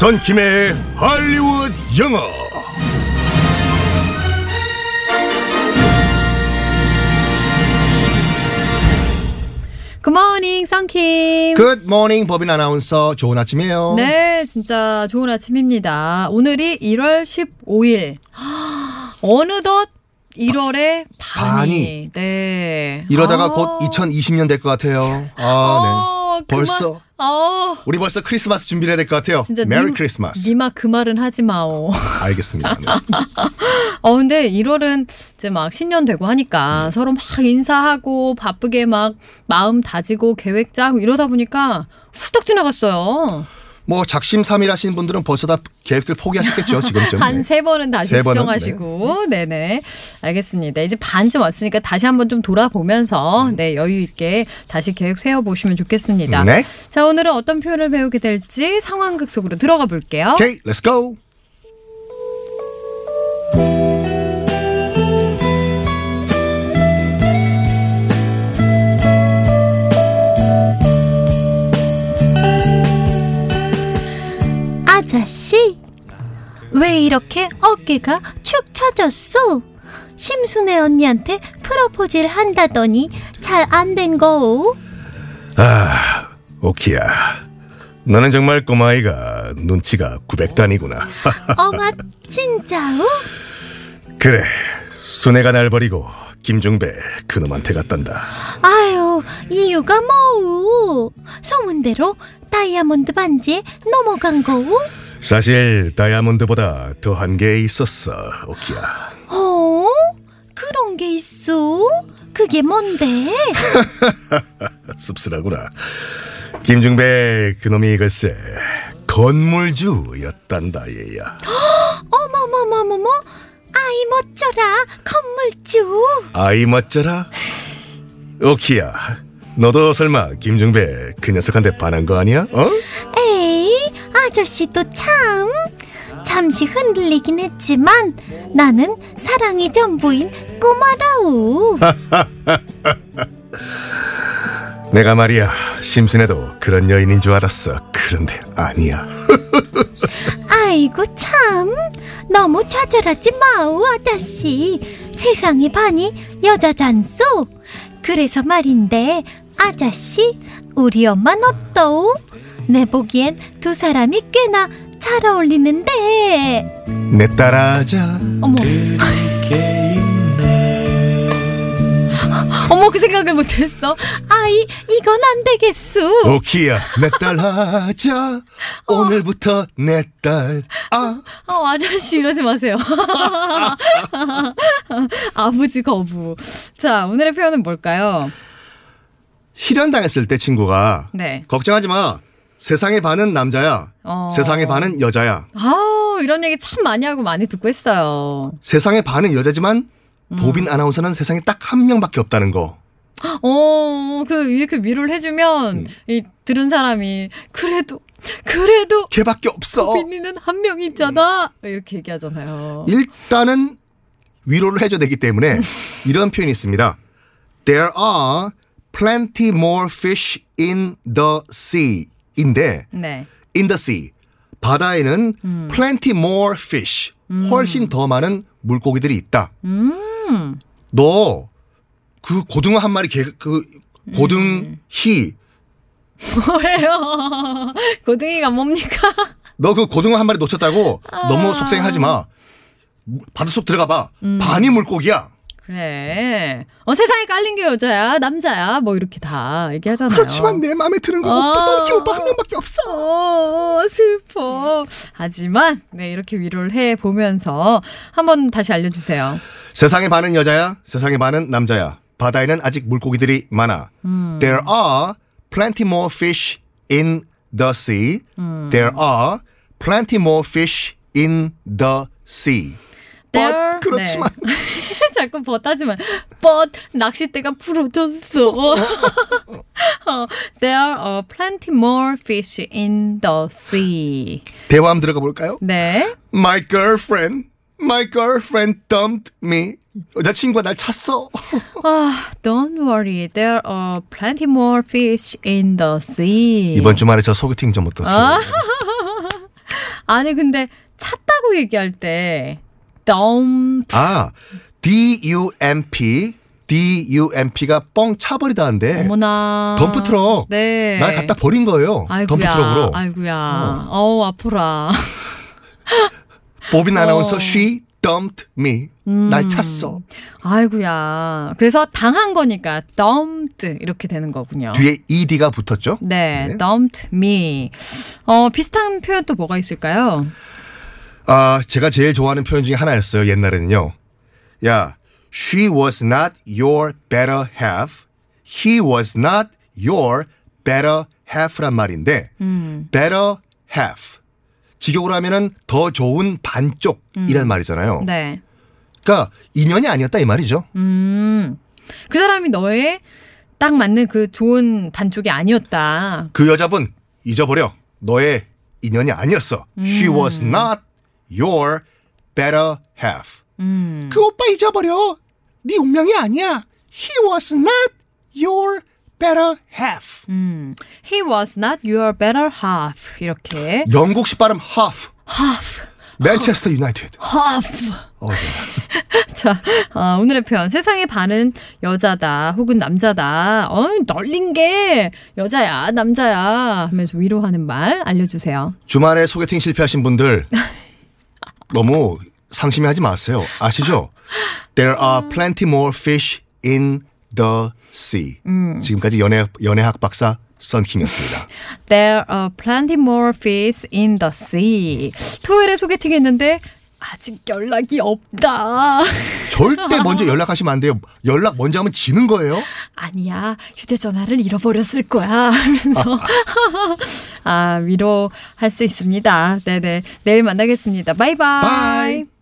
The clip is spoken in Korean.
선킴의 할리우드 영어. 굿모닝. Good morning, 법인 아나운서. 좋은 아침이에요. 네, 진짜 좋은 아침입니다. 오늘이 1월 15일. 어느덧 1월의 반이. 반이. 네. 이러다가 아. 곧 2020년 될 것 같아요. 아, 어, 네. 벌써. 어, 우리 벌써 크리스마스 준비를 해야 될 것 같아요. 진짜 메리 님- 크리스마스. 니마 그 말은 하지 마오. 알겠습니다. 네. 어, 근데 1월은 이제 막 신년 되고 하니까 음. 서로 막 인사하고 바쁘게 막 마음 다지고 계획 짜고 이러다 보니까 훌쩍 지나갔어요. 뭐 작심삼일 하시는 분들은 벌써 다 계획들 포기하셨겠죠, 지금쯤. 한 네. 세 번은 다시 세 수정하시고 네. 네 알겠습니다. 이제 반쯤 왔으니까 다시 한번 좀 돌아보면서 네 여유 있게 다시 계획 세워 보시면 좋겠습니다. 음. 네. 자 오늘은 어떤 표현을 배우게 될지 상황극 속으로 들어가 볼게요. 오케이, let's go. 아 왜 이렇게 어깨가 축 처졌어? 심순애 언니한테 프로포즈를 한다더니 잘 안 된 거오? 아, 오키야. 너는 정말 꼬마아이가 눈치가 900단이구나. 어마, 진짜오? 그래, 순애가 날 버리고 김중배 그놈한테 갔단다. 아유, 이유가 뭐오? 소문대로 다이아몬드 반지에 넘어간 거오? 사실 다이아몬드보다 더한 게 있었어, 오키야. 어? 그런 게 있어? 그게 뭔데? 씁쓸하구나. 김중배 그놈이 글쎄 건물주였단다 얘야. 어머머머머머, 아이 멋져라, 건물주. 아이 멋져라. 오키야, 너도 설마 김중배 그 녀석한테 반한 거 아니야? 어? 아저씨도 참. 잠시 흔들리긴 했지만 나는 사랑의 전부인 꼬마라우. 내가 말이야 심순애도 그런 여인인 줄 알았어. 그런데 아니야. 아이고 참. 너무 좌절하지 마오 아저씨. 세상의 반이 여자잖소. 그래서 말인데 아저씨 우리 엄마는 어떠? 내 보기엔 두 사람이 꽤나 잘 어울리는데. 내 딸아자. 어머. 어머 그 생각을 못했어. 아이 이건 안 되겠소. 오키야, 내 딸아자. 오늘부터 내 딸. 아. 어, 아저씨 이러지 마세요. 아버지 거부. 자 오늘의 표현은 뭘까요? 실현당했을 때 친구가 네. 걱정하지 마. 세상의 반은 남자야. 어. 세상의 반은 여자야. 아우 이런 얘기 참 많이 하고 많이 듣고 했어요. 세상의 반은 여자지만 음. 보빈 아나운서는 세상에 딱 한 명밖에 없다는 거. 어, 그 이렇게 위로를 해주면 음. 이 들은 사람이 그래도 그래도 걔밖에 없어. 비니는 한 명이잖아. 이렇게 얘기하잖아요. 일단은 위로를 해줘야 되기 때문에 음. 이런 표현이 있습니다. There are plenty more fish in the sea. 인데 네. in the sea 바다에는 음. plenty more fish 훨씬 더 많은 물고기들이 있다. 음. 너그 고등어 한 마리 개, 그 음. 고등희 뭐예요? 고등이가 뭡니까? 너 그 고등어 한 마리 놓쳤다고 아. 너무 속상해하지 마. 바다 속 들어가 봐. 음. 반이 물고기야. 그래. 어, 세상에 깔린 게 여자야, 남자야, 뭐 이렇게 다 얘기하잖아요. 그렇지만 내 마음에 드는 거 아. 오빠 썬킴 오빠 한 명밖에 없어. 어, 슬퍼. 하지만, 네, 이렇게 위로를 해 보면서 한번 다시 알려주세요. 세상의 반은 여자야. 세상의 반은 남자야. 바다에는 아직 물고기들이 많아. 음. There are plenty more fish in the sea. 음. There are plenty more fish in the sea. There- But 그렇지만 네. 자꾸 버타지만 but 낚싯대가 부러졌어. 어, There are plenty more fish in the sea. 대화 한번 들어가 볼까요? 네. My girlfriend, my girlfriend dumped me. 여자친구가 날 찼어. 아, don't worry. There are plenty more fish in the sea. 이번 주말에 저 소개팅 좀 어떡해. 아. 아니 근데 찼다고 얘기할 때 dump 아, D-U-M-P, D-U-M-P가 뻥 차버리다는데 어머나 덤프 트럭. 네. 날 갖다 버린 거예요. 아이고야, 덤프 트럭으로. 아이고야. 어 우 아프라. 보빈 아나운서 어. she dumped me. 음. 날 찼어. 아이고야. 그래서 당한 거니까 dumped 이렇게 되는 거군요. 뒤에 ed가 붙었죠? 네, 네. dumped me. 어, 비슷한 표현 또 뭐가 있을까요? 아, 제가 제일 좋아하는 표현 중에 하나였어요. 옛날에는요. 야, she was not your better half. he was not your better half란 말인데 음. better half. 직역으로 하면은 더 좋은 반쪽이란 말이잖아요. 네. 그러니까 인연이 아니었다 이 말이죠. 음. 그 사람이 너의 딱 맞는 그 좋은 반쪽이 아니었다. 그 여자분 잊어버려. 너의 인연이 아니었어. She was not your better half. 음. 그 오빠 잊어버려. 네 운명이 아니야. He was not your better half. 음. He was not your better half. 이렇게. 영국식 발음 half. half. 맨체스터 유나이티드. half. 어, 네. 자, 어, 오늘의 표현. 세상의 반은 여자다 혹은 남자다. 어, 널린 게 여자야, 남자야 하면서 위로하는 말 알려주세요. 주말에 소개팅 실패하신 분들 너무 상심해 하지 마세요. 아시죠? There are plenty more fish in the sea. 지금까지 연애 연애학 박사 썬킴이었습니다. There are plenty more fish in the sea. 토요일에 소개팅 했는데 아직 연락이 없다. 절대 먼저 연락하시면 안 돼요. 연락 먼저 하면 지는 거예요. 아니야, 휴대전화를 잃어버렸을 거야. 하면서. 아, 위로할 수 있습니다. 네네. 내일 만나겠습니다. Bye-bye. Bye.